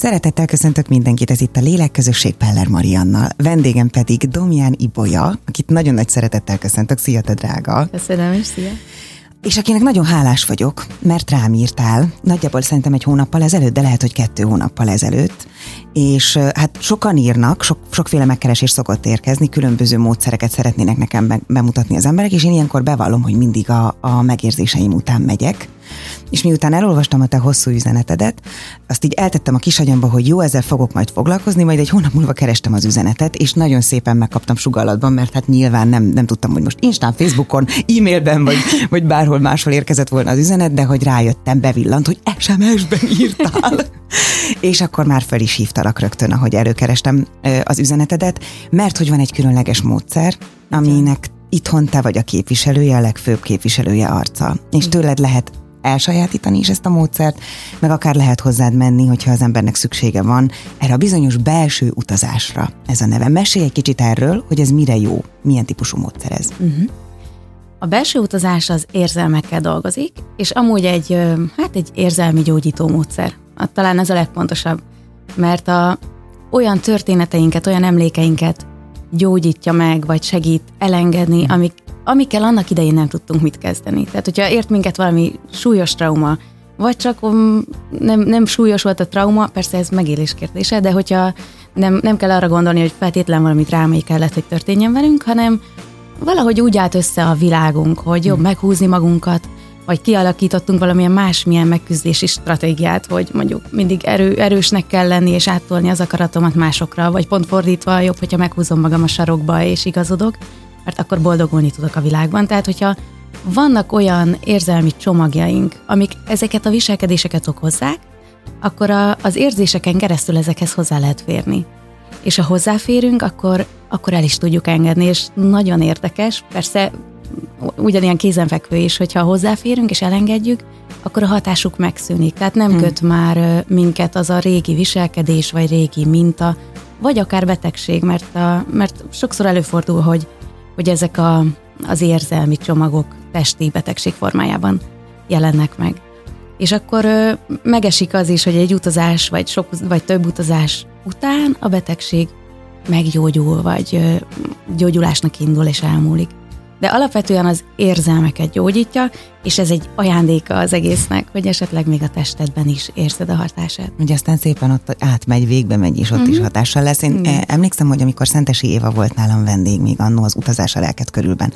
Szeretettel köszöntök mindenkit, ez itt a Lélekközösség Peller Mariannal. Vendégem pedig Domján Ibolya, akit nagyon nagy szeretettel köszöntök. Szia, te drága! Köszönöm, és szia! És akinek nagyon hálás vagyok, mert rám írtál, nagyjából szerintem egy hónappal ezelőtt, de lehet, hogy kettő hónappal ezelőtt, és hát sokan írnak, sok, sokféle megkeresés szokott érkezni, különböző módszereket szeretnének nekem bemutatni az emberek, és én ilyenkor bevallom, hogy mindig a, a megérzéseim után megyek, és miután elolvastam a te hosszú üzenetedet, azt így eltettem a kis agyamba, hogy jó, ezzel fogok majd foglalkozni, majd egy hónap múlva kerestem az üzenetet, és nagyon szépen megkaptam sugallatban, mert hát nyilván nem, nem tudtam, hogy most Instán, Facebookon, e-mailben, vagy, vagy bárhol máshol érkezett volna az üzenet, de hogy rájöttem, bevillant, hogy SMS-ben írtál. és akkor már fel is hívtalak rögtön, ahogy előkerestem az üzenetedet, mert hogy van egy különleges módszer, aminek itthon te vagy a képviselője, a legfőbb képviselője arca. És tőled lehet elsajátítani is ezt a módszert, meg akár lehet hozzád menni, hogyha az embernek szüksége van erre a bizonyos belső utazásra. Ez a neve. Mesélj egy kicsit erről, hogy ez mire jó, milyen típusú módszer ez. Uh-huh. A belső utazás az érzelmekkel dolgozik, és amúgy egy, hát egy érzelmi gyógyító módszer. Talán ez a legfontosabb, mert a, olyan történeteinket, olyan emlékeinket gyógyítja meg, vagy segít elengedni, amik amikkel annak idején nem tudtunk mit kezdeni. Tehát, hogyha ért minket valami súlyos trauma, vagy csak um, nem, nem súlyos volt a trauma, persze ez megélés kérdése, de hogyha nem, nem kell arra gondolni, hogy feltétlen valami drámai kellett, hogy történjen velünk, hanem valahogy úgy állt össze a világunk, hogy jobb hmm. meghúzni magunkat, vagy kialakítottunk valamilyen másmilyen megküzdési stratégiát, hogy mondjuk mindig erő, erősnek kell lenni, és áttolni az akaratomat másokra, vagy pont fordítva jobb, hogyha meghúzom magam a sarokba, és igazodok mert akkor boldogulni tudok a világban. Tehát, hogyha vannak olyan érzelmi csomagjaink, amik ezeket a viselkedéseket okozzák, akkor a, az érzéseken keresztül ezekhez hozzá lehet férni. És ha hozzáférünk, akkor, akkor el is tudjuk engedni, és nagyon érdekes, persze ugyanilyen kézenfekvő is, hogyha hozzáférünk és elengedjük, akkor a hatásuk megszűnik. Tehát nem hmm. köt már minket az a régi viselkedés, vagy régi minta, vagy akár betegség, mert, a, mert sokszor előfordul, hogy hogy ezek a, az érzelmi csomagok testi betegség formájában jelennek meg. És akkor ö, megesik az is, hogy egy utazás, vagy, sok, vagy több utazás után a betegség meggyógyul, vagy ö, gyógyulásnak indul és elmúlik de alapvetően az érzelmeket gyógyítja, és ez egy ajándéka az egésznek, hogy esetleg még a testedben is érzed a hatását. Ugye aztán szépen ott átmegy, végbe megy, és ott uh-huh. is mhm. hatással lesz. Én uh-huh. emlékszem, hogy amikor Szentesi Éva volt nálam vendég, még annó az utazás a lelket körülben,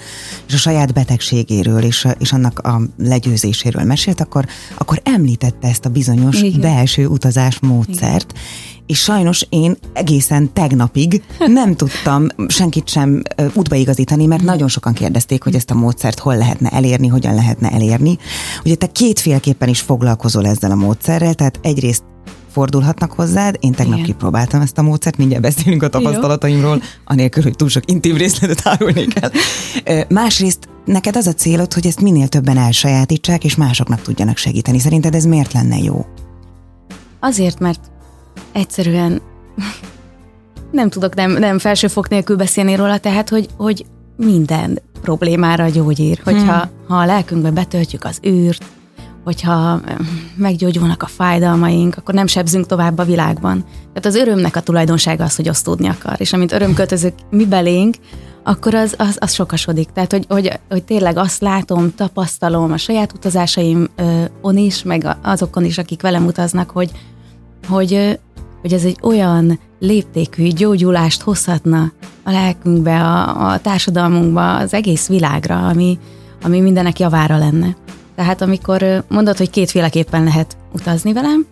és a saját betegségéről és, és annak a legyőzéséről mesélt, akkor, akkor említette ezt a bizonyos Igen. belső utazás módszert, Igen és sajnos én egészen tegnapig nem tudtam senkit sem útbaigazítani, mert nagyon sokan kérdezték, hogy ezt a módszert hol lehetne elérni, hogyan lehetne elérni. Ugye te kétféleképpen is foglalkozol ezzel a módszerrel, tehát egyrészt fordulhatnak hozzád. Én tegnap Igen. kipróbáltam ezt a módszert, mindjárt beszélünk a tapasztalataimról, anélkül, hogy túl sok intim részletet árulnék el. Másrészt neked az a célod, hogy ezt minél többen elsajátítsák, és másoknak tudjanak segíteni. Szerinted ez miért lenne jó? Azért, mert egyszerűen nem tudok nem, nem felsőfok nélkül beszélni róla, tehát hogy, hogy minden problémára gyógyír. Hogyha hmm. ha a lelkünkbe betöltjük az űrt, hogyha meggyógyulnak a fájdalmaink, akkor nem sebzünk tovább a világban. Tehát az örömnek a tulajdonsága az, hogy osztódni akar, és amint örömköltözök mi belénk, akkor az, az, az sokasodik. Tehát, hogy, hogy, hogy tényleg azt látom, tapasztalom a saját utazásaimon is, meg azokon is, akik velem utaznak, hogy, hogy hogy ez egy olyan léptékű gyógyulást hozhatna a lelkünkbe, a, a társadalmunkba, az egész világra, ami, ami mindenek javára lenne. Tehát amikor mondod, hogy kétféleképpen lehet utazni velem,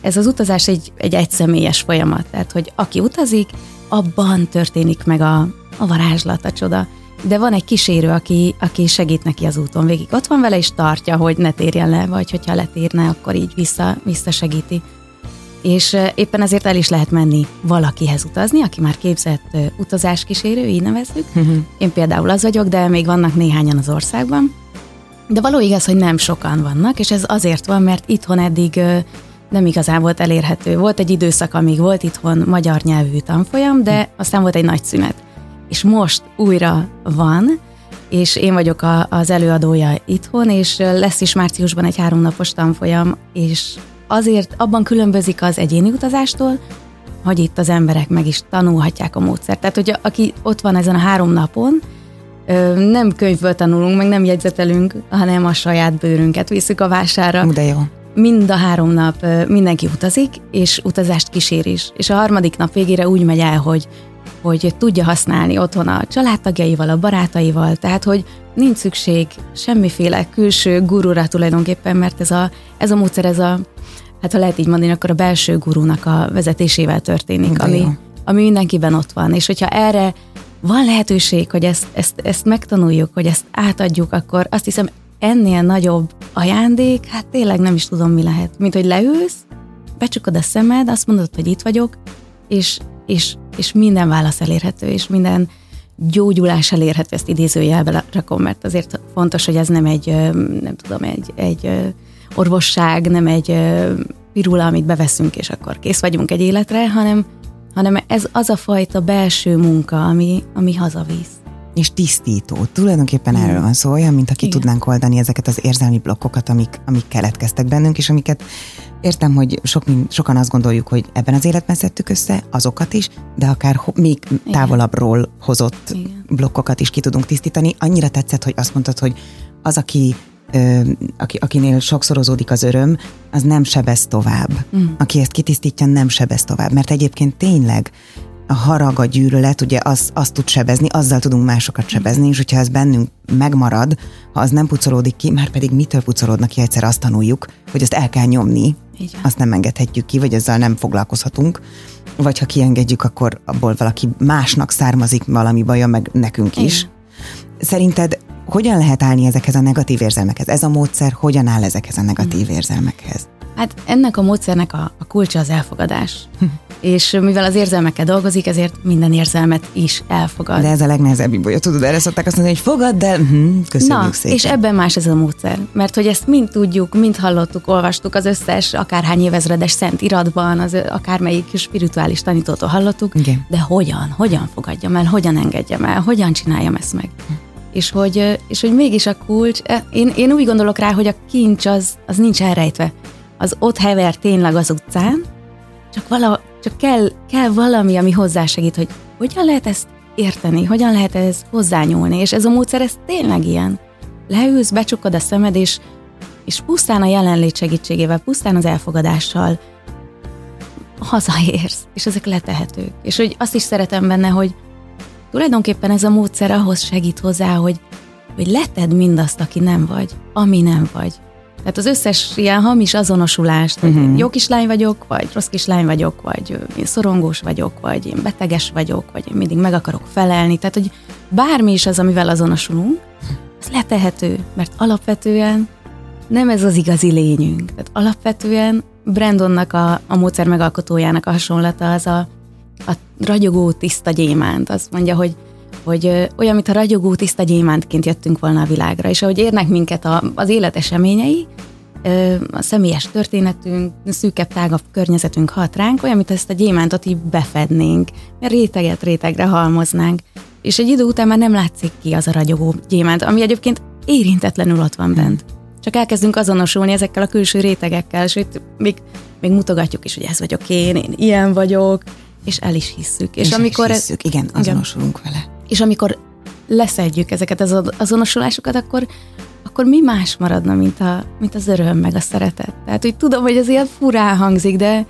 ez az utazás egy, egy egyszemélyes folyamat. Tehát, hogy aki utazik, abban történik meg a, a varázslat, a csoda. De van egy kísérő, aki, aki segít neki az úton végig. Ott van vele, és tartja, hogy ne térjen le, vagy hogyha letérne, akkor így vissza, vissza segíti és éppen ezért el is lehet menni valakihez utazni, aki már képzett utazáskísérő, így nevezzük. Uh-huh. Én például az vagyok, de még vannak néhányan az országban. De való igaz, hogy nem sokan vannak, és ez azért van, mert itthon eddig nem igazán volt elérhető. Volt egy időszak, amíg volt itthon magyar nyelvű tanfolyam, de hm. aztán volt egy nagy szünet. És most újra van, és én vagyok a, az előadója itthon, és lesz is márciusban egy háromnapos tanfolyam, és azért abban különbözik az egyéni utazástól, hogy itt az emberek meg is tanulhatják a módszert. Tehát, hogy aki ott van ezen a három napon, nem könyvből tanulunk, meg nem jegyzetelünk, hanem a saját bőrünket visszük a vására. De jó. Mind a három nap mindenki utazik, és utazást kísér is. És a harmadik nap végére úgy megy el, hogy hogy tudja használni otthon a családtagjaival, a barátaival, tehát hogy nincs szükség semmiféle külső gurúra tulajdonképpen, mert ez a, ez a módszer, ez a, hát ha lehet így mondani, akkor a belső gurúnak a vezetésével történik, ami, ami mindenkiben ott van. És hogyha erre van lehetőség, hogy ezt, ezt, ezt megtanuljuk, hogy ezt átadjuk, akkor azt hiszem ennél nagyobb ajándék, hát tényleg nem is tudom, mi lehet. Mint hogy leülsz, becsukod a szemed, azt mondod, hogy itt vagyok, és, és, és minden válasz elérhető, és minden gyógyulás elérhető, ezt idézőjelbe rakom, mert azért fontos, hogy ez nem egy, nem tudom, egy, egy orvosság, nem egy pirula, amit beveszünk, és akkor kész vagyunk egy életre, hanem, hanem ez az a fajta belső munka, ami, ami hazavisz. És tisztító. Tulajdonképpen erről van szó, olyan, mint aki Igen. tudnánk oldani ezeket az érzelmi blokkokat, amik, amik keletkeztek bennünk, és amiket értem, hogy sok, sokan azt gondoljuk, hogy ebben az életben szedtük össze, azokat is, de akár még Igen. távolabbról hozott Igen. blokkokat is ki tudunk tisztítani. Annyira tetszett, hogy azt mondtad, hogy az, aki aki, akinél sokszorozódik az öröm, az nem sebez tovább. Mm. Aki ezt kitisztítja, nem sebez tovább. Mert egyébként tényleg a harag, a gyűlölet, ugye az, azt tud sebezni, azzal tudunk másokat sebezni, és hogyha ez bennünk megmarad, ha az nem pucolódik ki, már pedig mitől pucolódnak ki, egyszer azt tanuljuk, hogy azt el kell nyomni, Igen. azt nem engedhetjük ki, vagy ezzel nem foglalkozhatunk, vagy ha kiengedjük, akkor abból valaki másnak származik valami baja, meg nekünk is. Igen. Szerinted hogyan lehet állni ezekhez a negatív érzelmekhez? Ez a módszer hogyan áll ezekhez a negatív hmm. érzelmekhez? Hát ennek a módszernek a, a kulcsa az elfogadás. és mivel az érzelmekkel dolgozik, ezért minden érzelmet is elfogad. De ez a legnehezebb ibolya, tudod, erre szokták azt mondani, hogy fogad, de hm, köszönjük Na, szépen. és ebben más ez a módszer, mert hogy ezt mind tudjuk, mind hallottuk, olvastuk az összes akárhány évezredes szent iratban, az akármelyik spirituális tanítótól hallottuk, Igen. de hogyan, hogyan fogadjam el, hogyan engedjem el, hogyan csináljam ezt meg. És hogy, és hogy mégis a kulcs, én, én úgy gondolok rá, hogy a kincs az, az nincs elrejtve. Az ott hever tényleg az utcán, csak, vala, csak kell, kell valami, ami hozzásegít, hogy hogyan lehet ezt érteni, hogyan lehet ez hozzányúlni, és ez a módszer, ez tényleg ilyen. Leülsz, becsukod a szemed, és, és pusztán a jelenlét segítségével, pusztán az elfogadással hazaérsz, és ezek letehetők. És hogy azt is szeretem benne, hogy tulajdonképpen ez a módszer ahhoz segít hozzá, hogy, hogy leted mindazt, aki nem vagy, ami nem vagy. Tehát az összes ilyen hamis azonosulást, hogy uh-huh. jó kislány vagyok, vagy rossz kislány vagyok, vagy én szorongós vagyok, vagy én beteges vagyok, vagy én mindig meg akarok felelni. Tehát, hogy bármi is az, amivel azonosulunk, az letehető, mert alapvetően nem ez az igazi lényünk. Tehát alapvetően Brandonnak, a, a módszer megalkotójának a hasonlata az a, a ragyogó tiszta gyémánt. Azt mondja, hogy hogy olyan, mintha ragyogó tiszta gyémántként jöttünk volna a világra, és ahogy érnek minket a, az élet eseményei, a személyes történetünk, szűkebb, tágabb környezetünk hat ránk, olyan, mint ezt a gyémántot így befednénk, mert réteget rétegre halmoznánk, és egy idő után már nem látszik ki az a ragyogó gyémánt, ami egyébként érintetlenül ott van bent. Csak elkezdünk azonosulni ezekkel a külső rétegekkel, itt még, még mutogatjuk is, hogy ez vagyok én, én ilyen vagyok, és el is hisszük. És, és amikor is hisszük, igen, azonosulunk igen. vele. És amikor leszedjük ezeket az azonosulásokat, akkor, akkor mi más maradna, mint, a, mint az öröm, meg a szeretet. Tehát, hogy tudom, hogy ez ilyen furán hangzik, de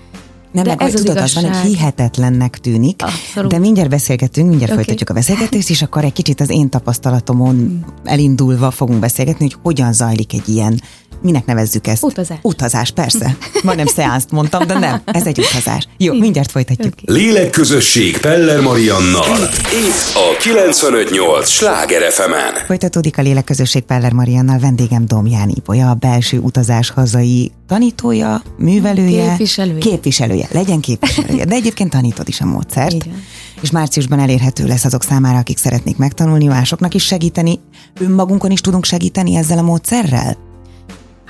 nem, de meg, ez tudod, az van, hogy hihetetlennek tűnik, Abszolút. de mindjárt beszélgetünk, mindjárt okay. folytatjuk a beszélgetést, és akkor egy kicsit az én tapasztalatomon hmm. elindulva fogunk beszélgetni, hogy hogyan zajlik egy ilyen minek nevezzük ezt? Utazás. Utazás, persze. Majdnem szeánszt mondtam, de nem, ez egy utazás. Jó, mindjárt folytatjuk. Okay. Lélekközösség Peller Mariannal. Itt a 958 Sláger fm -en. Folytatódik a Lélekközösség Peller Mariannal, vendégem Domján Ibolya, a belső utazás hazai tanítója, művelője. Képviselője. Képviselője, legyen képviselője. De egyébként tanítod is a módszert. Igen. És márciusban elérhető lesz azok számára, akik szeretnék megtanulni, másoknak is segíteni. Önmagunkon is tudunk segíteni ezzel a módszerrel?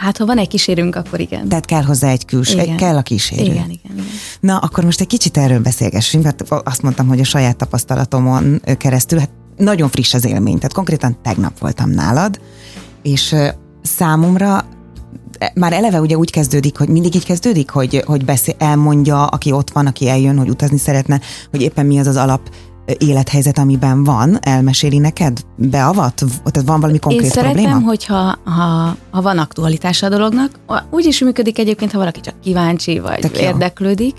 Hát, ha van egy kísérünk, akkor igen. Tehát kell hozzá egy külső, igen. kell a kísérő. Igen, igen, igen. Na, akkor most egy kicsit erről beszélgessünk, mert azt mondtam, hogy a saját tapasztalatomon keresztül, hát nagyon friss az élmény, tehát konkrétan tegnap voltam nálad, és számomra e, már eleve ugye úgy kezdődik, hogy mindig így kezdődik, hogy, hogy beszél, elmondja, aki ott van, aki eljön, hogy utazni szeretne, hogy éppen mi az az alap élethelyzet, amiben van, elmeséli neked? Beavat? Tehát van valami konkrét Én szeretem, probléma? hogyha ha, ha van aktualitása a dolognak. Úgy is működik egyébként, ha valaki csak kíváncsi vagy Tök érdeklődik,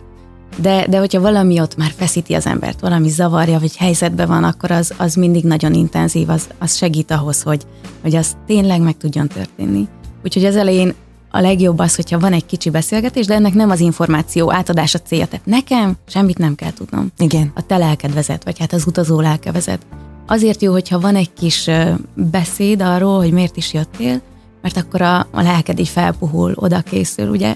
de, de hogyha valami ott már feszíti az embert, valami zavarja, vagy helyzetben van, akkor az, az mindig nagyon intenzív, az, az segít ahhoz, hogy, hogy az tényleg meg tudjon történni. Úgyhogy az elején a legjobb az, hogyha van egy kicsi beszélgetés, de ennek nem az információ átadása célja. Tehát nekem semmit nem kell tudnom. Igen. A te lelked vezet, vagy hát az utazó lelke vezet. Azért jó, hogyha van egy kis beszéd arról, hogy miért is jöttél, mert akkor a, a lelked így felpuhul, oda készül, ugye?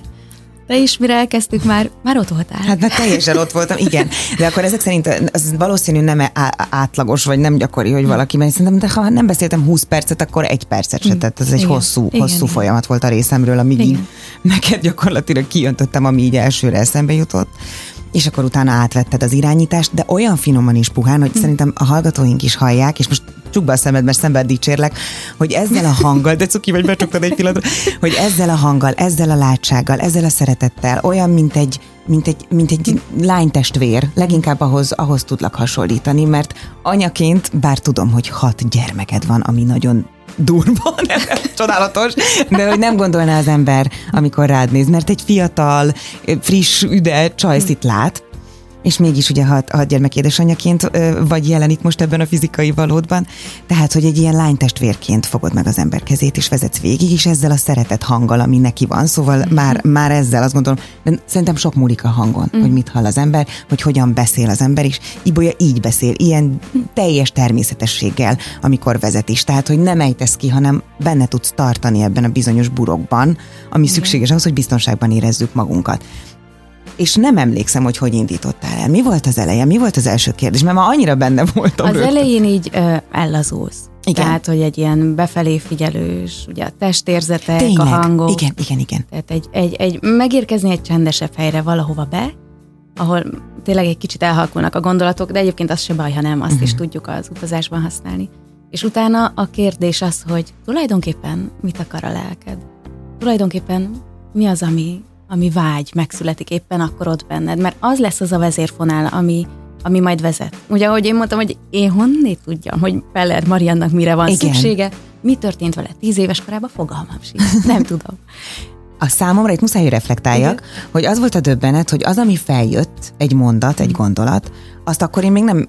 Te is, mire elkezdtük, már, már ott voltál. Hát mert teljesen ott voltam, igen. De akkor ezek szerint az valószínű nem átlagos, vagy nem gyakori, hogy valaki megy. Szerintem, de ha nem beszéltem 20 percet, akkor egy percet se. Tehát ez egy Igen. hosszú, Igen, hosszú igen. folyamat volt a részemről, amíg így Igen. neked gyakorlatilag kijöntöttem, ami így elsőre eszembe jutott. És akkor utána átvetted az irányítást, de olyan finoman is puhán, hogy szerintem a hallgatóink is hallják, és most csukd be a szemed, mert szemben dicsérlek, hogy ezzel a hanggal, de cuki vagy becsuktad egy pillanatra, hogy ezzel a hanggal, ezzel a látsággal, ezzel a szeretettel, olyan, mint egy, mint egy, mint egy lánytestvér, leginkább ahhoz, ahhoz tudlak hasonlítani, mert anyaként, bár tudom, hogy hat gyermeked van, ami nagyon durva, csodálatos, de hogy nem gondolná az ember, amikor rád néz, mert egy fiatal, friss, üde csajsz itt lát, és mégis ugye hat, hat gyermek édesanyjaként vagy jelen itt most ebben a fizikai valódban, tehát, hogy egy ilyen lánytestvérként fogod meg az ember kezét, és vezetsz végig, és ezzel a szeretet hanggal, ami neki van, szóval már, már ezzel azt gondolom, de szerintem sok múlik a hangon, hogy mit hall az ember, hogy hogyan beszél az ember, és Ibolya így beszél, ilyen teljes természetességgel, amikor vezet is, tehát, hogy nem ejtesz ki, hanem benne tudsz tartani ebben a bizonyos burokban, ami szükséges ahhoz, hogy biztonságban érezzük magunkat és nem emlékszem, hogy hogy indítottál el. Mi volt az eleje? Mi volt az első kérdés? Mert ma annyira benne voltam. Az rögtön. elején így ö, ellazulsz. Igen. Tehát, hogy egy ilyen befelé figyelős, ugye a testérzetek, Tényleg. a hangok. Igen, igen, igen. Tehát egy, egy, egy, megérkezni egy csendesebb helyre valahova be, ahol tényleg egy kicsit elhalkulnak a gondolatok, de egyébként az se baj, ha nem, azt uh-huh. is tudjuk az utazásban használni. És utána a kérdés az, hogy tulajdonképpen mit akar a lelked? Tulajdonképpen mi az, ami, ami vágy megszületik éppen akkor ott benned? Mert az lesz az a vezérfonál, ami, ami majd vezet. Ugye, ahogy én mondtam, hogy én honnét tudjam, hogy Peller Mariannak mire van Igen. Szüksége, mi történt vele tíz éves korában, fogalmam sincs. Nem tudom. A számomra itt muszáj, hogy reflektáljak, Igen. hogy az volt a döbbenet, hogy az, ami feljött, egy mondat, egy gondolat, azt akkor én még nem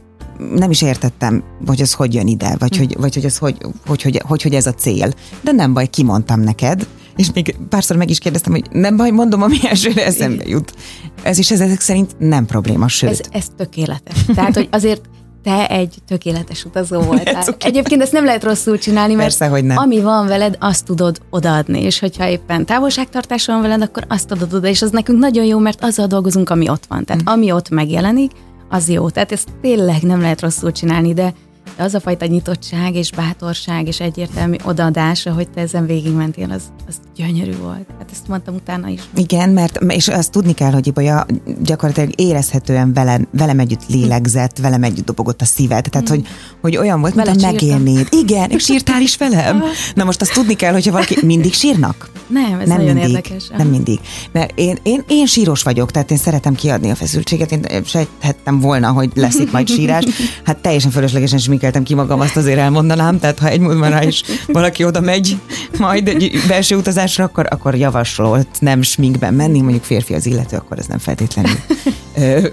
nem is értettem, hogy ez hogy jön ide, vagy, hogy, vagy hogy, ez hogy, hogy, hogy, hogy, hogy ez a cél. De nem baj, kimondtam neked, és még párszor meg is kérdeztem, hogy nem baj, mondom, ami elsőre eszembe jut. Ez is ez ezek szerint nem probléma, sőt. Ez, ez tökéletes. Tehát, hogy azért te egy tökéletes utazó voltál. Cuki. Egyébként ezt nem lehet rosszul csinálni, mert Persze, hogy nem. ami van veled, azt tudod odaadni, és hogyha éppen távolságtartás van veled, akkor azt adod oda, és az nekünk nagyon jó, mert azzal dolgozunk, ami ott van. Tehát ami ott megjelenik, az jó. Tehát ezt tényleg nem lehet rosszul csinálni, de de az a fajta nyitottság és bátorság és egyértelmű odaadása, hogy te ezen végigmentél, az, az gyönyörű volt. Hát ezt mondtam utána is. Igen, mert és azt tudni kell, hogy Ibolya gyakorlatilag érezhetően velem, velem együtt lélegzett, velem együtt dobogott a szíved. Tehát, hogy, hogy olyan volt, mint Veled a sírtam. megélnéd. Igen, és sírtál is velem. Na most azt tudni kell, hogyha valaki mindig sírnak. Nem, ez nem nagyon mindig, érdekes. Nem mindig. Mert én, én, én síros vagyok, tehát én szeretem kiadni a feszültséget. Én sejthettem volna, hogy lesz itt majd sírás. Hát teljesen fölöslegesen sminkeltem ki magam, azt azért elmondanám. Tehát ha egy múlva rá is valaki oda megy majd egy belső utazásra, akkor, akkor javasolt nem sminkben menni, mondjuk férfi az illető, akkor ez nem feltétlenül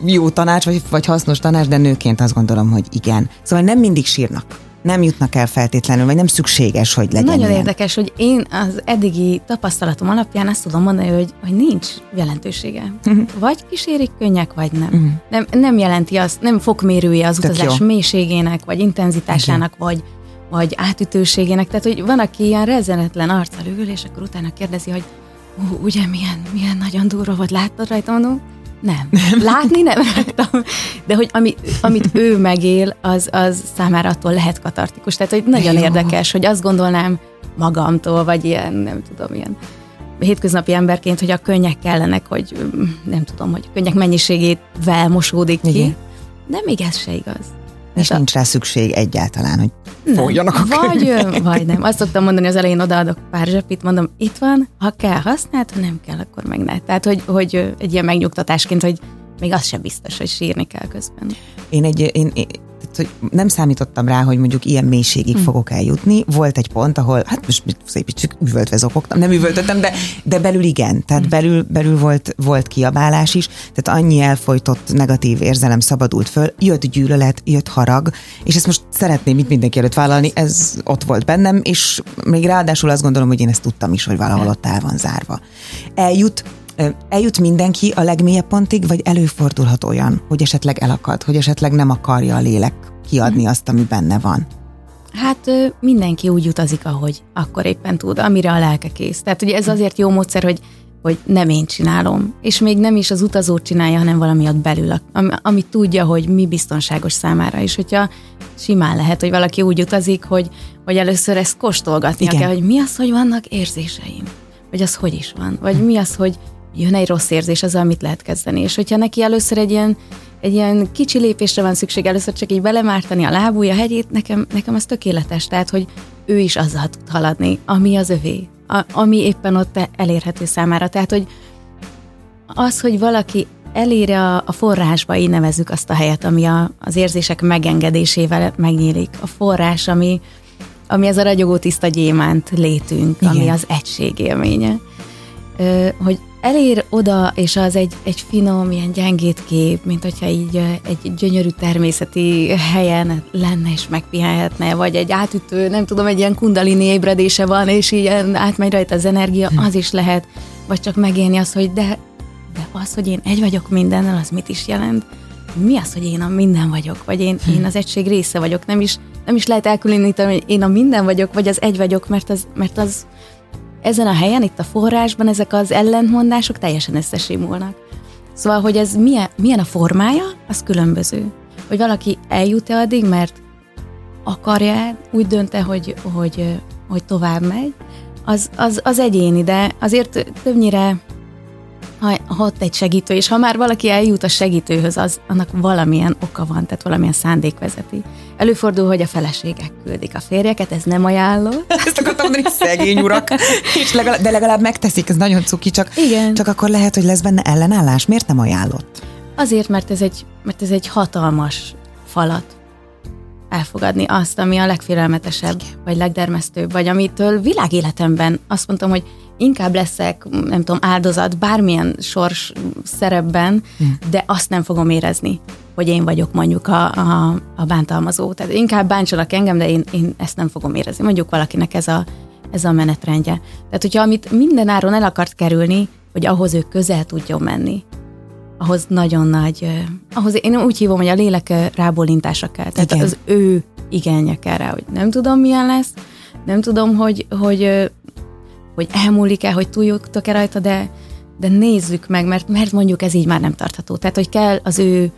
jó tanács, vagy, vagy hasznos tanács, de nőként azt gondolom, hogy igen. Szóval nem mindig sírnak. Nem jutnak el feltétlenül, vagy nem szükséges, hogy legyen Nagyon ilyen. érdekes, hogy én az eddigi tapasztalatom alapján azt tudom mondani, hogy, hogy nincs jelentősége. Mhm. Vagy kísérik könnyek, vagy nem. nem. Nem jelenti azt, nem fokmérője az Tök utazás jó. mélységének, vagy intenzitásának, vagy, vagy átütőségének. Tehát, hogy van, aki ilyen rezenetlen arccal ül, és akkor utána kérdezi, hogy "Ú, ugye milyen, milyen nagyon durva volt, láttad rajta, mondom, nem. Látni nem láttam. De hogy ami, amit ő megél, az, az számára attól lehet katartikus. Tehát, hogy nagyon Jó. érdekes, hogy azt gondolnám magamtól, vagy ilyen, nem tudom, ilyen hétköznapi emberként, hogy a könnyek kellenek, hogy mm, nem tudom, hogy könnyek mennyiségével mosódik ki. Igen. De még ez se igaz. És nincs rá szükség egyáltalán, hogy Folyjanak a Vagy, vagy nem. Azt szoktam mondani, az elején odaadok pár zsepit, mondom, itt van, ha kell, használd, ha nem kell, akkor meg ne. Tehát, hogy, hogy egy ilyen megnyugtatásként, hogy még az sem biztos, hogy sírni kell közben. Én egy, én, én hogy nem számítottam rá, hogy mondjuk ilyen mélységig Hm. hmm. fogok eljutni. Volt egy pont, ahol, hát most szépítsük, üvöltve zokogtam, nem üvöltöttem, de, de belül igen, tehát Hm. belül, belül volt, volt kiabálás is, tehát annyi elfolytott negatív érzelem szabadult föl, jött gyűlölet, jött harag, és ezt most szeretném itt mindenki előtt vállalni, ez ott volt bennem, és még ráadásul azt gondolom, hogy én ezt tudtam is, hogy valahol ott el van zárva. Eljut Eljut mindenki a legmélyebb pontig, vagy előfordulhat olyan, hogy esetleg elakad, hogy esetleg nem akarja a lélek kiadni azt, ami benne van. Hát mindenki úgy utazik, ahogy akkor éppen tud, amire a lelke kész. Tehát ugye ez azért jó módszer, hogy hogy nem én csinálom, és még nem is az utazó csinálja, hanem valami ott belül, ami, ami tudja, hogy mi biztonságos számára, és hogyha simán lehet, hogy valaki úgy utazik, hogy, hogy először ezt kóstolgatnia Igen. kell, hogy mi az, hogy vannak érzéseim, vagy az hogy is van, vagy mi az, hogy jön egy rossz érzés, az, amit lehet kezdeni, és hogyha neki először egy ilyen egy ilyen kicsi lépésre van szükség, először csak így belemártani a lábúja hegyét, nekem, nekem az tökéletes, tehát, hogy ő is azzal tud haladni, ami az övé, a, ami éppen ott elérhető számára. Tehát, hogy az, hogy valaki elére a, a forrásba, így nevezzük azt a helyet, ami a, az érzések megengedésével megnyílik. A forrás, ami, ami ez a ragyogó tiszta gyémánt létünk, Igen. ami az egység élménye. Ö, hogy elér oda, és az egy, egy finom, ilyen gyengét kép, mint hogyha így egy gyönyörű természeti helyen lenne és megpihenhetne, vagy egy átütő, nem tudom, egy ilyen kundalini ébredése van, és ilyen átmegy rajta az energia, az is lehet, vagy csak megélni azt, hogy de, de az, hogy én egy vagyok mindennel, az mit is jelent? Mi az, hogy én a minden vagyok, vagy én, én az egység része vagyok, nem is, nem is lehet elkülöníteni, hogy én a minden vagyok, vagy az egy vagyok, mert az, mert az ezen a helyen, itt a forrásban ezek az ellentmondások teljesen összesimulnak. Szóval, hogy ez milyen, milyen a formája, az különböző. Hogy valaki eljut-e addig, mert akarja, úgy dönte, hogy, hogy, hogy tovább megy, az, az, az egyéni, de azért többnyire ha, ha ott egy segítő, és ha már valaki eljut a segítőhöz, az annak valamilyen oka van, tehát valamilyen szándék vezeti. Előfordul, hogy a feleségek küldik a férjeket, ez nem ajánló. Ezt akartam mondani, szegény urak, és legalább, de legalább megteszik, ez nagyon cuki, csak, Igen. csak akkor lehet, hogy lesz benne ellenállás. Miért nem ajánlott? Azért, mert ez egy, mert ez egy hatalmas falat elfogadni azt, ami a legfélelmetesebb, vagy legdermesztőbb, vagy amitől világéletemben azt mondtam, hogy inkább leszek, nem tudom, áldozat bármilyen sors szerepben, de azt nem fogom érezni, hogy én vagyok mondjuk a, a, a bántalmazó. Tehát inkább bántsanak engem, de én, én ezt nem fogom érezni. Mondjuk valakinek ez a, ez a menetrendje. Tehát, hogyha amit minden áron el akart kerülni, hogy ahhoz ő közel tudjon menni, ahhoz nagyon nagy, ahhoz én úgy hívom, hogy a lélek rábólintása kell. Tehát Igen. az ő igénye kell rá, hogy nem tudom milyen lesz, nem tudom, hogy, hogy, hogy elmúlik-e, hogy túljutottok-e rajta, de, de nézzük meg, mert, mert mondjuk ez így már nem tartható. Tehát, hogy kell az ő,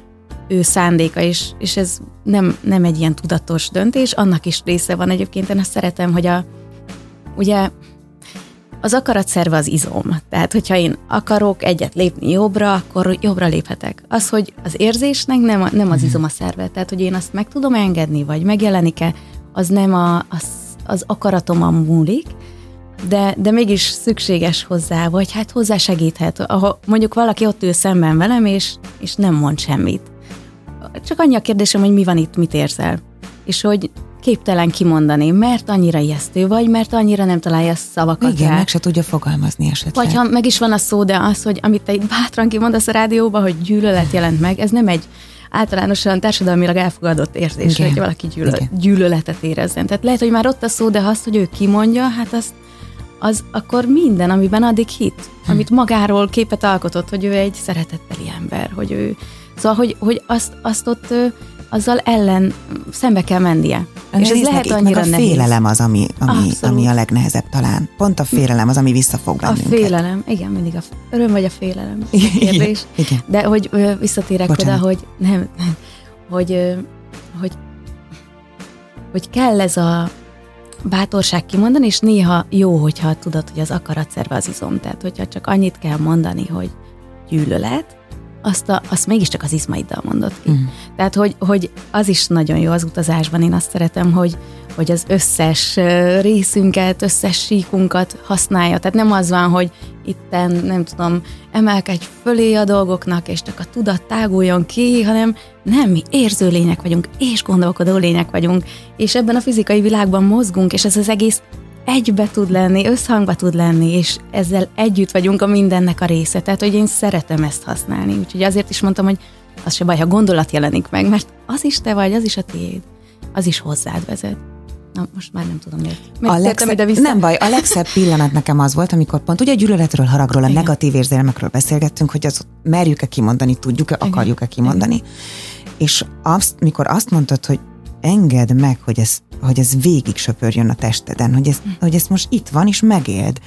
ő szándéka, és, és ez nem, nem egy ilyen tudatos döntés, annak is része van egyébként. Én azt szeretem, hogy a, ugye az akaratszerve az izom. Tehát, hogyha én akarok egyet lépni jobbra, akkor jobbra léphetek. Az, hogy az érzésnek nem, a, nem az izom a szerve. Tehát, hogy én azt meg tudom engedni, vagy megjelenik-e, az nem a, az, az akaratomon múlik, de, de mégis szükséges hozzá, vagy hát hozzá segíthet. Ahol mondjuk valaki ott ül szemben velem, és, és nem mond semmit. Csak annyi a kérdésem, hogy mi van itt, mit érzel. És hogy képtelen kimondani, mert annyira ijesztő vagy, mert annyira nem találja szavakat Igen, rá. meg se tudja fogalmazni esetleg. Vagy ha meg is van a szó, de az, hogy amit te bátran kimondasz a rádióba, hogy gyűlölet jelent meg, ez nem egy általánosan társadalmilag elfogadott érzés, Igen. hogy valaki gyűlö- Igen. gyűlöletet érezzen. Tehát lehet, hogy már ott a szó, de azt, hogy ő kimondja, hát az, az akkor minden, amiben addig hit, Hm. amit magáról képet alkotott, hogy ő egy szeretetteli ember, hogy ő, szóval, hogy, hogy azt, azt ott azzal ellen szembe kell mennie. És ez lehet annyira meg a nehéz. félelem az, ami, ami, Abszolút. ami a legnehezebb talán. Pont a félelem az, ami visszafog A bennünket. félelem, igen, mindig a öröm vagy a félelem. Kérdés. igen. De hogy visszatérek Bocsánat. oda, hogy nem, hogy, hogy, hogy kell ez a bátorság kimondani, és néha jó, hogyha tudod, hogy az akaratszerve az izom. Tehát, hogyha csak annyit kell mondani, hogy gyűlölet, azt, a, azt mégiscsak az izmaiddal mondod ki. Mm. Tehát, hogy, hogy az is nagyon jó az utazásban. Én azt szeretem, hogy, hogy az összes részünket, összes síkunkat használja. Tehát nem az van, hogy itten, nem tudom, emelkedj fölé a dolgoknak, és csak a tudat táguljon ki, hanem nem, mi érző lények vagyunk, és gondolkodó lények vagyunk, és ebben a fizikai világban mozgunk, és ez az egész egybe tud lenni, összhangba tud lenni, és ezzel együtt vagyunk a mindennek a része. Tehát, hogy én szeretem ezt használni. Úgyhogy azért is mondtam, hogy az se baj, ha gondolat jelenik meg, mert az is te vagy, az is a tiéd. Az is hozzád vezet. Na, most már nem tudom miért. A legszebb, nem baj, a legszebb pillanat nekem az volt, amikor pont ugye a gyűlöletről, haragról, a Igen. negatív érzelmekről beszélgettünk, hogy az merjük-e kimondani, tudjuk-e, akarjuk-e kimondani. Igen. És azt, mikor azt mondtad, hogy engedd meg, hogy ez, hogy ez végig söpörjön a testeden, hogy, ez, hogy ez most itt van, és megéld.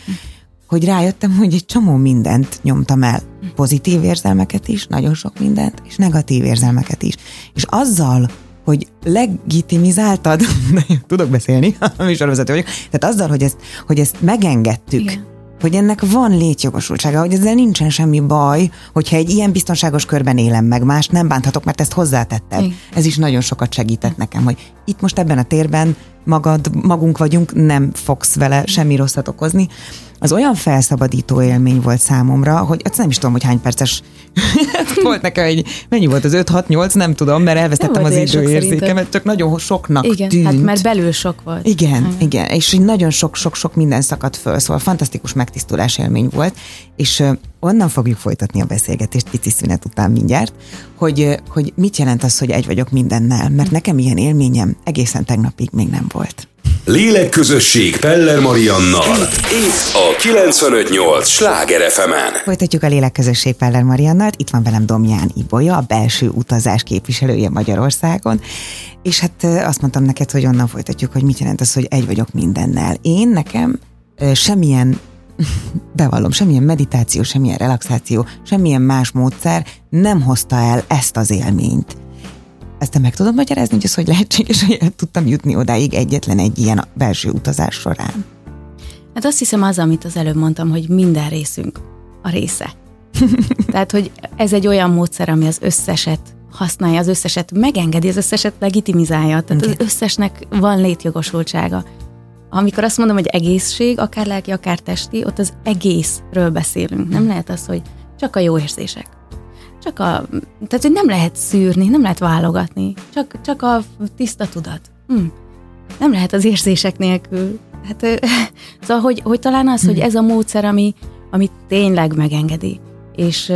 Hogy rájöttem, hogy egy csomó mindent nyomtam el. Pozitív érzelmeket is, nagyon sok mindent, és negatív érzelmeket is. És azzal, hogy legitimizáltad, tudok beszélni, a műsorvezető vagyok, tehát azzal, hogy ezt, hogy ezt megengedtük, Igen hogy ennek van létjogosultsága, hogy ezzel nincsen semmi baj, hogyha egy ilyen biztonságos körben élem meg, más nem bánthatok, mert ezt hozzátetted. Igen. Ez is nagyon sokat segített nekem, hogy itt most ebben a térben magad, magunk vagyunk, nem fogsz vele semmi rosszat okozni, az olyan felszabadító élmény volt számomra, hogy azt nem is tudom, hogy hány perces volt nekem egy, mennyi volt az 5-6-8, nem tudom, mert elvesztettem az időérzékemet, csak nagyon soknak igen, tűnt. hát mert belül sok volt. Igen, igen, igen, és nagyon sok-sok-sok minden szakadt föl, szóval fantasztikus megtisztulás élmény volt, és onnan fogjuk folytatni a beszélgetést pici szünet után mindjárt, hogy, hogy mit jelent az, hogy egy vagyok mindennel, mert nekem ilyen élményem egészen tegnapig még nem volt. Lélekközösség Peller Mariannal. Itt a 958 Sláger fm Folytatjuk a Lélekközösség Peller Mariannal. Itt van velem Domján Ibolya, a belső utazás képviselője Magyarországon. És hát azt mondtam neked, hogy onnan folytatjuk, hogy mit jelent az, hogy egy vagyok mindennel. Én nekem semmilyen bevallom, semmilyen meditáció, semmilyen relaxáció, semmilyen más módszer nem hozta el ezt az élményt. Ezt te meg tudod magyarázni, hogy ez hogy lehetséges, hogy el tudtam jutni odáig egyetlen egy ilyen belső utazás során? Hát azt hiszem az, amit az előbb mondtam, hogy minden részünk a része. Tehát, hogy ez egy olyan módszer, ami az összeset használja, az összeset megengedi, az összeset legitimizálja. Tehát okay. az összesnek van létjogosultsága. Amikor azt mondom, hogy egészség, akár lelki, akár testi, ott az egészről beszélünk. Nem lehet az, hogy csak a jó érzések. Csak a, tehát, hogy nem lehet szűrni, nem lehet válogatni. Csak, csak a tiszta tudat. Hm. Nem lehet az érzések nélkül. Hát, szóval, hogy, hogy talán az, hogy hm. ez a módszer, ami, ami tényleg megengedi. És,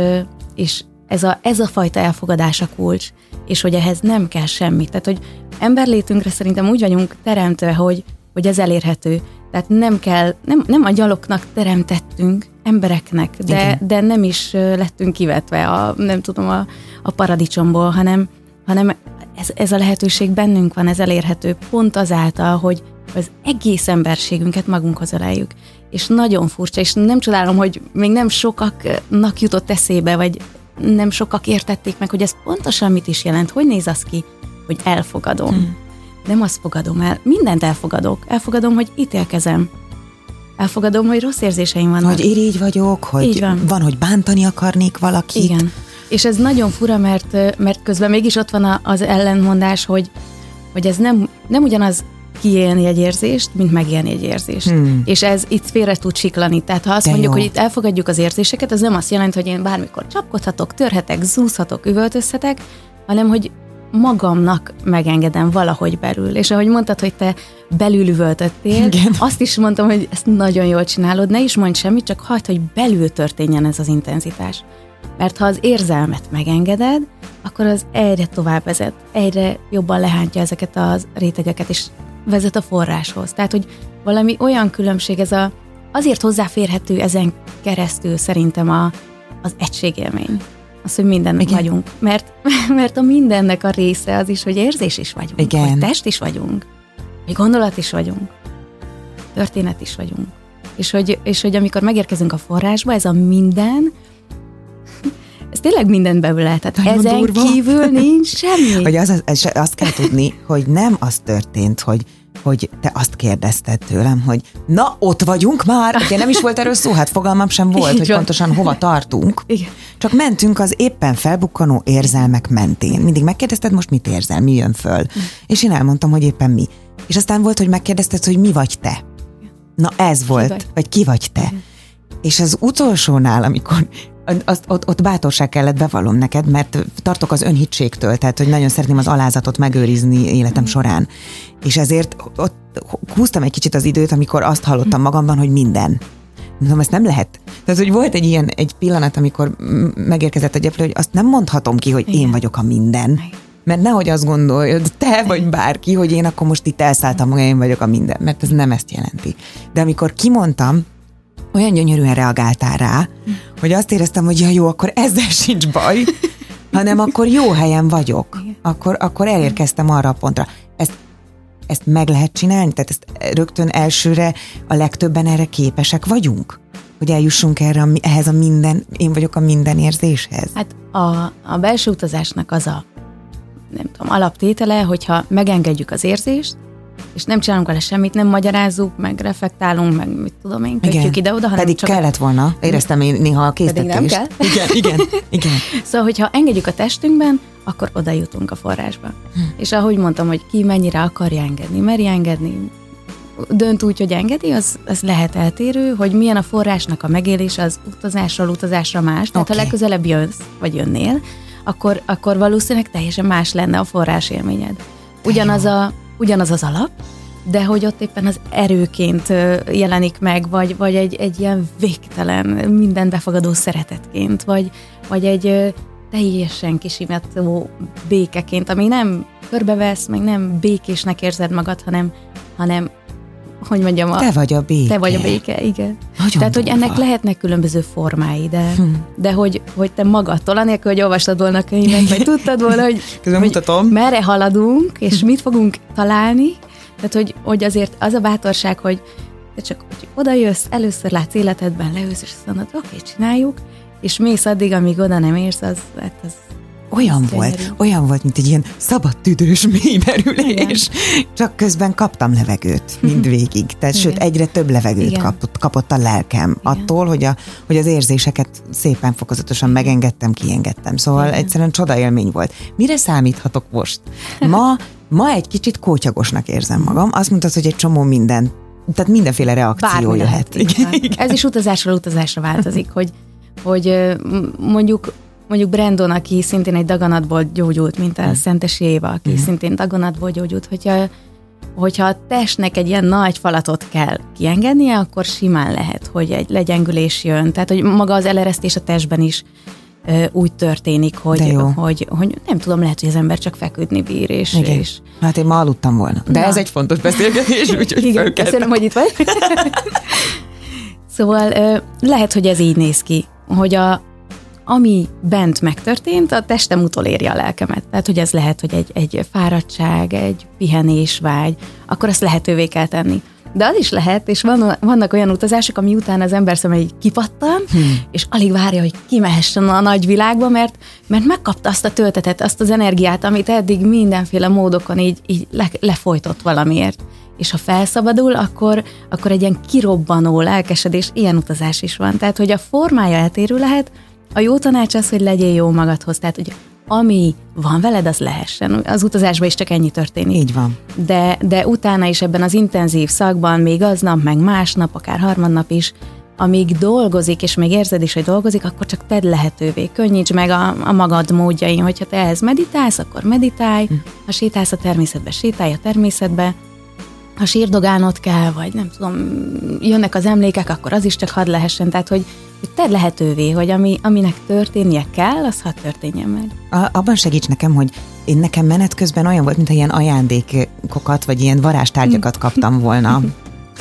és ez a, ez a fajta elfogadás a kulcs, és hogy ehhez nem kell semmi. Tehát, hogy emberlétünkre szerintem úgy vagyunk teremtve, hogy, hogy ez elérhető. Tehát nem kell, nem, nem a gyaloknak teremtettünk, embereknek, de, de nem is lettünk kivetve a, nem tudom, a, a paradicsomból, hanem, hanem ez, ez a lehetőség bennünk van, ez elérhető pont azáltal, hogy az egész emberségünket magunkhoz öleljük. És nagyon furcsa, és nem csodálom, hogy még nem sokaknak jutott eszébe, vagy nem sokak értették meg, hogy ez pontosan mit is jelent, hogy néz az ki, hogy elfogadom. Hmm. Nem azt fogadom el, mindent elfogadok. Elfogadom, hogy ítélkezem. Elfogadom, hogy rossz érzéseim vannak. Hogy irigy vagyok, hogy van. van, hogy bántani akarnék valakit. Igen. És ez nagyon fura, mert, mert közben mégis ott van az ellentmondás, hogy, hogy ez nem, nem ugyanaz kiélni egy érzést, mint megélni egy érzést. Hmm. És ez itt félre tud siklani. Tehát ha azt De mondjuk, jó. hogy itt elfogadjuk az érzéseket, az nem azt jelenti, hogy én bármikor csapkodhatok, törhetek, zúzhatok, üvöltözhetek, hanem hogy magamnak megengedem valahogy belül. És ahogy mondtad, hogy te belül üvöltöttél, Igen. azt is mondtam, hogy ezt nagyon jól csinálod, ne is mondj semmit, csak hagyd, hogy belül történjen ez az intenzitás. Mert ha az érzelmet megengeded, akkor az egyre tovább vezet, egyre jobban lehántja ezeket az rétegeket, és vezet a forráshoz. Tehát, hogy valami olyan különbség, ez a, azért hozzáférhető ezen keresztül szerintem a, az egységélmény az, hogy mindennek Igen. vagyunk. Mert, mert a mindennek a része az is, hogy érzés is vagyunk, Igen. hogy test is vagyunk, hogy gondolat is vagyunk, történet is vagyunk. És hogy, és hogy amikor megérkezünk a forrásba, ez a minden, ez tényleg mindent belül lehet. Tehát Nagyon ezen durva. kívül nincs semmi. Hogy az, az, azt kell tudni, hogy nem az történt, hogy hogy te azt kérdezted tőlem, hogy na, ott vagyunk már, ugye nem is volt erről szó, hát fogalmam sem volt, Így hogy van. pontosan hova tartunk. Igen. Csak mentünk az éppen felbukkanó érzelmek mentén. Mindig megkérdezted, most mit érzel, mi jön föl. És én elmondtam, hogy éppen mi. És aztán volt, hogy megkérdezted, hogy mi vagy te. Na ez volt, vagy? vagy ki vagy te. És az utolsónál, amikor azt, ott, ott bátorság kellett bevallom neked, mert tartok az önhitségtől, tehát hogy nagyon szeretném az alázatot megőrizni életem során. És ezért ott húztam egy kicsit az időt, amikor azt hallottam magamban, hogy minden. Mondom, ezt nem lehet. Tehát, hogy volt egy ilyen egy pillanat, amikor megérkezett a gyeplő, hogy azt nem mondhatom ki, hogy én vagyok a minden. Mert nehogy azt gondoljad, te vagy bárki, hogy én akkor most itt elszálltam, hogy én vagyok a minden, mert ez nem ezt jelenti. De amikor kimondtam, olyan gyönyörűen reagáltál rá, hogy azt éreztem, hogy ja jó, akkor ezzel sincs baj, hanem akkor jó helyen vagyok. Akkor, akkor elérkeztem arra a pontra. Ezt, ezt meg lehet csinálni? Tehát ezt rögtön elsőre a legtöbben erre képesek vagyunk? Hogy eljussunk erre, a ehhez a minden, én vagyok a minden érzéshez. Hát a, a belső utazásnak az a nem tudom, alaptétele, hogyha megengedjük az érzést, és nem csinálunk vele semmit, nem magyarázzuk, meg reflektálunk, meg mit tudom én, kötjük ide-oda, hanem Pedig csak kellett volna. Éreztem én néha a Pedig nem késztetést. kell. Igen, igen, igen. Szóval, hogyha engedjük a testünkben, akkor oda jutunk a forrásba. Hm. És ahogy mondtam, hogy ki mennyire akarja engedni, meri engedni, dönt úgy, hogy engedi, az, az lehet eltérő, hogy milyen a forrásnak a megélés, az utazásról utazásra más. Tehát Oké. ha legközelebb jössz, vagy jönnél, akkor, akkor valószínűleg teljesen más lenne a forrás élményed. Ugyanaz, a, ugyanaz az alap, de hogy ott éppen az erőként jelenik meg, vagy, vagy egy, egy ilyen végtelen, minden befogadó szeretetként, vagy, vagy egy teljesen kisimető békeként, ami nem körbevesz, meg nem békésnek érzed magad, hanem, hanem hogy mondjam, a, Te vagy a béke. te vagy a béke, igen. Nagyon Tehát, hogy ennek lehetnek különböző formái, de, de hogy, hogy te magadtól, anélkül, hogy olvastad volna könyvet, vagy tudtad volna, hogy, Közben hogy mutatom. merre haladunk, és mit fogunk találni. Tehát, hogy, hogy azért az a bátorság, hogy te csak hogy oda jössz, először látsz életedben, leülsz, és azt mondod, oké, csináljuk, és mész addig, amíg oda nem érsz, az, hát az Olyan Ez volt, gyönyörű. olyan volt, mint egy ilyen szabad tüdős mélymerülés. Csak közben kaptam levegőt mindvégig. Tehát Igen. sőt, egyre több levegőt Igen. kapott, kapott a lelkem. Igen. Attól, hogy, a, hogy az érzéseket szépen fokozatosan megengedtem, kiengedtem. Szóval Igen. egyszerűen csoda élmény volt. Mire számíthatok most? Ma, ma egy kicsit kótyagosnak érzem magam. Azt mondtad, hogy egy csomó minden, tehát mindenféle reakció bármi jöhet. lehet. így van. Ez is utazásról utazásra változik, hogy, hogy mondjuk mondjuk Brandon, aki szintén egy daganatból gyógyult, mint a Szentesi Éva, aki szintén daganatból gyógyult, hogyha, hogyha a testnek egy ilyen nagy falatot kell kiengednie, akkor simán lehet, hogy egy legyengülés jön. Tehát, hogy maga az eleresztés a testben is ö, úgy történik, hogy, jó. hogy, hogy nem tudom, lehet, hogy az ember csak feküdni bír, és, Igen. és Hát én ma aludtam volna. De Na. ez egy fontos beszélgetés, úgyhogy igen, fölkeltem. köszönöm, hogy itt vagy. szóval ö, lehet, hogy ez így néz ki, hogy a, ami bent megtörtént, a testem utolérje a lelkemet. Tehát, hogy ez lehet, hogy egy, egy fáradtság, egy pihenésvágy, akkor azt lehetővé kell tenni. De az is lehet, és van, vannak olyan utazások, ami után az ember szeme így kipattan, hmm. és alig várja, hogy kimehessen a nagy világba, mert, mert megkapta azt a töltetet, azt az energiát, amit eddig mindenféle módokon így, így le, lefolytott valamiért. És ha felszabadul, akkor, akkor egy ilyen kirobbanó lelkesedés, ilyen utazás is van. Tehát, hogy a formája eltérő lehet, a jó tanács az, hogy legyél jó magadhoz. Tehát, hogy ami van veled, az lehessen. Az utazásban is csak ennyi történik Így van. de, de utána is ebben az intenzív szakban, még aznap, meg másnap, akár harmadnap is, amíg dolgozik, és még érzed is, hogy dolgozik, akkor csak tedd lehetővé. Könnyíts meg a, a magad módjain, hogyha te ehhez meditálsz, akkor meditálj, ha sétálsz a természetbe, sétálj a természetbe, ha sírdogálnod kell, vagy nem tudom, jönnek az emlékek, akkor az is csak hadd lehessen. Tehát, hogy, hogy tedd lehetővé, hogy ami, aminek történnie kell, az hadd történjen meg. A, abban segíts nekem, hogy én nekem menet közben olyan volt, mintha ilyen ajándékokat, vagy ilyen varázstárgyakat kaptam volna.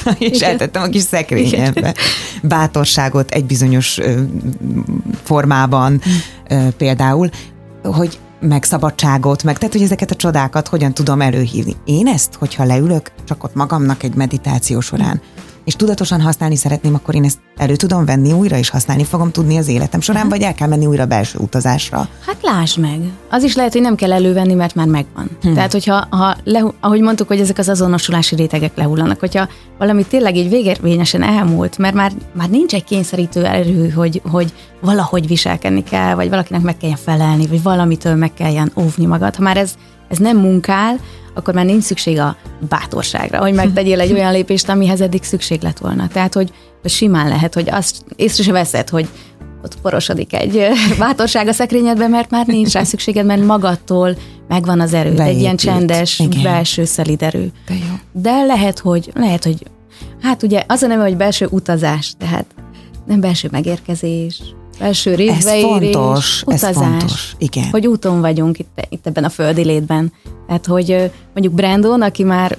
és Igen. eltettem a kis szekrényembe. Bátorságot egy bizonyos ö, formában ö, például, hogy meg szabadságot, meg tehát, hogy ezeket a csodákat hogyan tudom előhívni. Én ezt, hogyha leülök, csak ott magamnak egy meditáció során, és tudatosan használni szeretném, akkor én ezt elő tudom venni újra, és használni fogom tudni az életem során, vagy el kell menni újra belső utazásra. Hát láss meg. Az is lehet, hogy nem kell elővenni, mert már megvan. Hmm. Tehát, hogyha, ha le, ahogy mondtuk, hogy ezek az azonosulási rétegek lehullanak, hogyha valami tényleg így végérvényesen elmúlt, mert már, már nincs egy kényszerítő erő, hogy, hogy valahogy viselkedni kell, vagy valakinek meg kelljen felelni, vagy valamitől meg kelljen óvni magad. Ha már ez, ez nem munkál, akkor már nincs szükség a bátorságra, hogy megtegyél egy olyan lépést, amihez eddig szükség lett volna. Tehát, hogy, hogy simán lehet, hogy azt észre se veszed, hogy ott porosodik egy bátorság a szekrényedben, mert már nincs rá szükséged, mert magadtól megvan az erő, egy ilyen csendes, Igen. belső szelid erő. De, jó. De lehet, hogy, lehet, hogy hát ugye az a neve, hogy belső utazás, tehát nem belső megérkezés, belső részbeérés, ez fontos, utazás, ez fontos, igen. hogy úton vagyunk itt, itt ebben a földi létben. Tehát, hogy mondjuk Brandon, aki már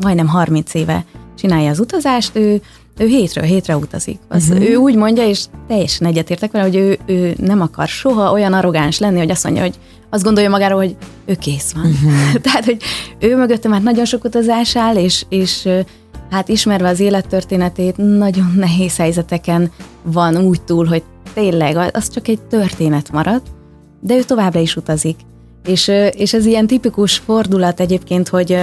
majdnem 30 éve csinálja az utazást, ő, ő hétről hétre utazik. Az, uh-huh. Ő úgy mondja, és teljesen egyetértek vele, hogy ő, ő nem akar soha olyan arrogáns lenni, hogy azt mondja, hogy azt gondolja magáról, hogy ő kész van. Uh-huh. Tehát, hogy ő mögötte már nagyon sok utazás áll, és, és hát ismerve az élettörténetét, nagyon nehéz helyzeteken van úgy túl, hogy tényleg az csak egy történet marad, de ő továbbra is utazik. És, és ez ilyen tipikus fordulat egyébként, hogy,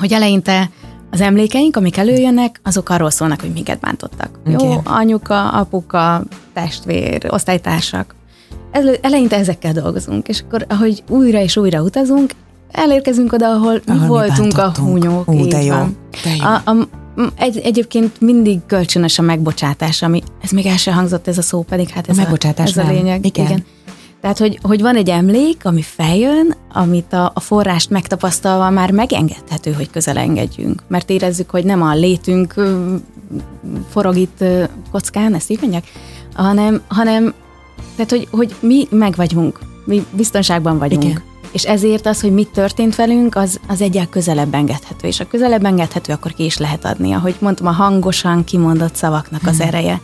hogy eleinte az emlékeink, amik előjönnek, azok arról szólnak, hogy minket bántottak. Okay. Jó, anyuka, apuka, testvér, osztálytársak. Eleinte ezekkel dolgozunk, és akkor, ahogy újra és újra utazunk, elérkezünk oda, ahol, ahol mi voltunk a húnyók. Ú, de jó, de jó. A, a, egy, egyébként mindig kölcsönös a megbocsátás, ami, ez még el sem hangzott ez a szó, pedig hát ez a, megbocsátás a, ez a lényeg. Igen. Igen. Tehát, hogy, hogy van egy emlék, ami feljön, amit a, a forrást megtapasztalva már megengedhető, hogy közel engedjünk. Mert érezzük, hogy nem a létünk forog itt kockán, ezt így mondják, hanem, hanem tehát, hogy, hogy mi meg vagyunk, mi biztonságban vagyunk. Igen. És ezért az, hogy mit történt velünk, az, az egyel közelebb engedhető. És a közelebb engedhető, akkor ki is lehet adni. Ahogy mondtam, a hangosan kimondott szavaknak az hmm. ereje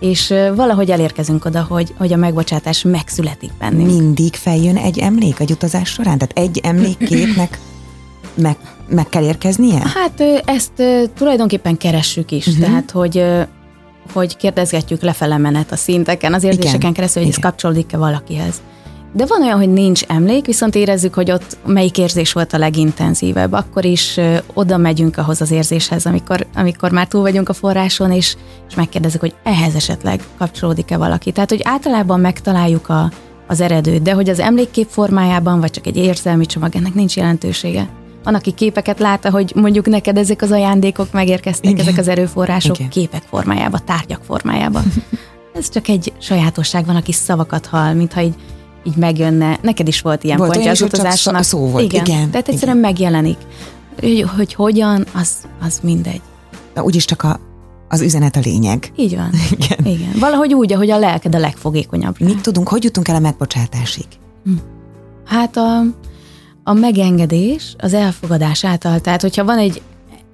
és valahogy elérkezünk oda, hogy, hogy a megbocsátás megszületik bennünk. Mindig feljön egy emlék egy utazás során? Tehát egy emlékképnek meg, meg kell érkeznie? Hát ezt tulajdonképpen keressük is, uh-huh. tehát hogy hogy kérdezgetjük lefele menet a szinteken, az érzéseken Igen. keresztül, hogy Igen. ez kapcsolódik-e valakihez. De van olyan, hogy nincs emlék, viszont érezzük, hogy ott melyik érzés volt a legintenzívebb. Akkor is oda megyünk ahhoz az érzéshez, amikor, amikor már túl vagyunk a forráson, és, és megkérdezzük, hogy ehhez esetleg kapcsolódik-e valaki. Tehát, hogy általában megtaláljuk a, az eredőt, de hogy az emlékkép formájában, vagy csak egy érzelmi csomag, ennek nincs jelentősége. Van, aki képeket lát, hogy mondjuk neked ezek az ajándékok megérkeztek, Igen. ezek az erőforrások Igen. képek formájába, tárgyak formájába. Ez csak egy sajátosság van, aki szavakat hall, mintha így így megjönne. Neked is volt ilyen volt pontja az utazásnak. Szó volt, igen. igen tehát egyszerűen igen. megjelenik. Hogy, hogy hogyan, az, az mindegy. De úgyis csak a, az üzenet a lényeg. Így van. Igen. Igen. Valahogy úgy, ahogy a lelked a legfogékonyabb. Mit tudunk, hogy jutunk el a megbocsátásig? Hm. Hát a, a megengedés, az elfogadás által. Tehát, hogyha van egy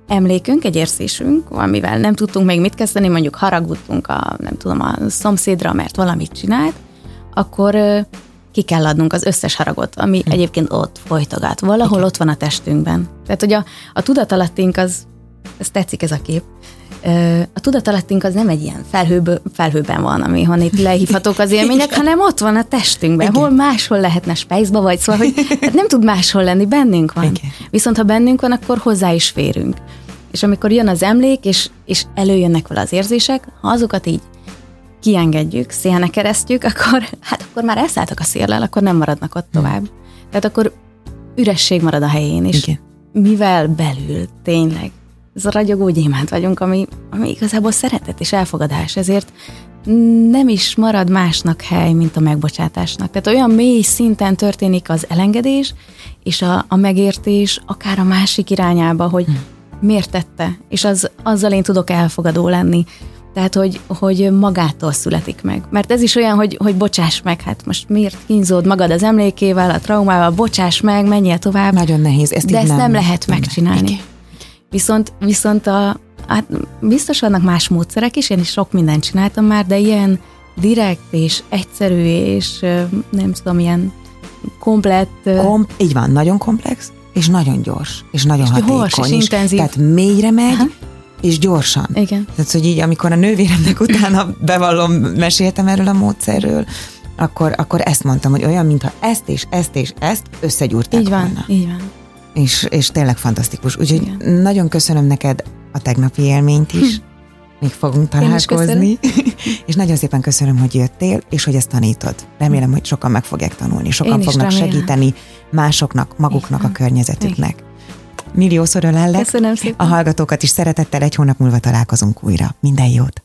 emlékünk, egy érzésünk, amivel nem tudtunk még mit kezdeni, mondjuk haragudtunk a, nem tudom, a szomszédra, mert valamit csinált, akkor ki kell adnunk az összes haragot, ami hm. egyébként ott folytogat. Valahol Igen. ott van a testünkben. Tehát, hogy a, a tudatalattink az, ez tetszik ez a kép, a tudatalattink az nem egy ilyen felhőből, felhőben van, ami itt lehívhatók az élmények, hanem ott van a testünkben, Igen. hol máshol lehetne spejzba vagy, szóval, hogy hát nem tud máshol lenni, bennünk van. Igen. Viszont ha bennünk van, akkor hozzá is férünk. És amikor jön az emlék, és, és előjönnek vele az érzések, ha azokat így kiengedjük, szélnek keresztjük, akkor, hát akkor már elszálltak a széllel, akkor nem maradnak ott tovább. Tehát akkor üresség marad a helyén, és Igen. mivel belül tényleg ez a ragyogó gyémánt vagyunk, ami, ami igazából szeretet és elfogadás, ezért nem is marad másnak hely, mint a megbocsátásnak. Tehát olyan mély szinten történik az elengedés, és a, a megértés akár a másik irányába, hogy hm. miért tette, és az, azzal én tudok elfogadó lenni. Tehát, hogy, hogy magától születik meg. Mert ez is olyan, hogy, hogy bocsáss meg, hát most miért kínzód magad az emlékével, a traumával, bocsáss meg, menjél tovább. Nagyon nehéz, ezt De ezt nem, nem lehet megcsinálni. Igen. Viszont, viszont a, hát biztos vannak más módszerek is, én is sok mindent csináltam már, de ilyen direkt és egyszerű és nem tudom, ilyen komplett... Kom- így van, nagyon komplex, és nagyon gyors, és nagyon és hatékony. Gyors és intenzív. Tehát mélyre megy, Aha és gyorsan. Igen. Tehát, hogy így, amikor a nővéremnek utána bevallom, meséltem erről a módszerről, akkor, akkor ezt mondtam, hogy olyan, mintha ezt és ezt és ezt összegyúrták Így van, volna. így van. És, és tényleg fantasztikus. Úgyhogy Igen. nagyon köszönöm neked a tegnapi élményt is. Még fogunk találkozni. és nagyon szépen köszönöm, hogy jöttél, és hogy ezt tanítod. Remélem, hogy sokan meg fogják tanulni. Sokan Én fognak remélem. segíteni másoknak, maguknak, a Igen. Milliószor ölellek. Köszönöm szépen. A hallgatókat is szeretettel egy hónap múlva találkozunk újra. Minden jót!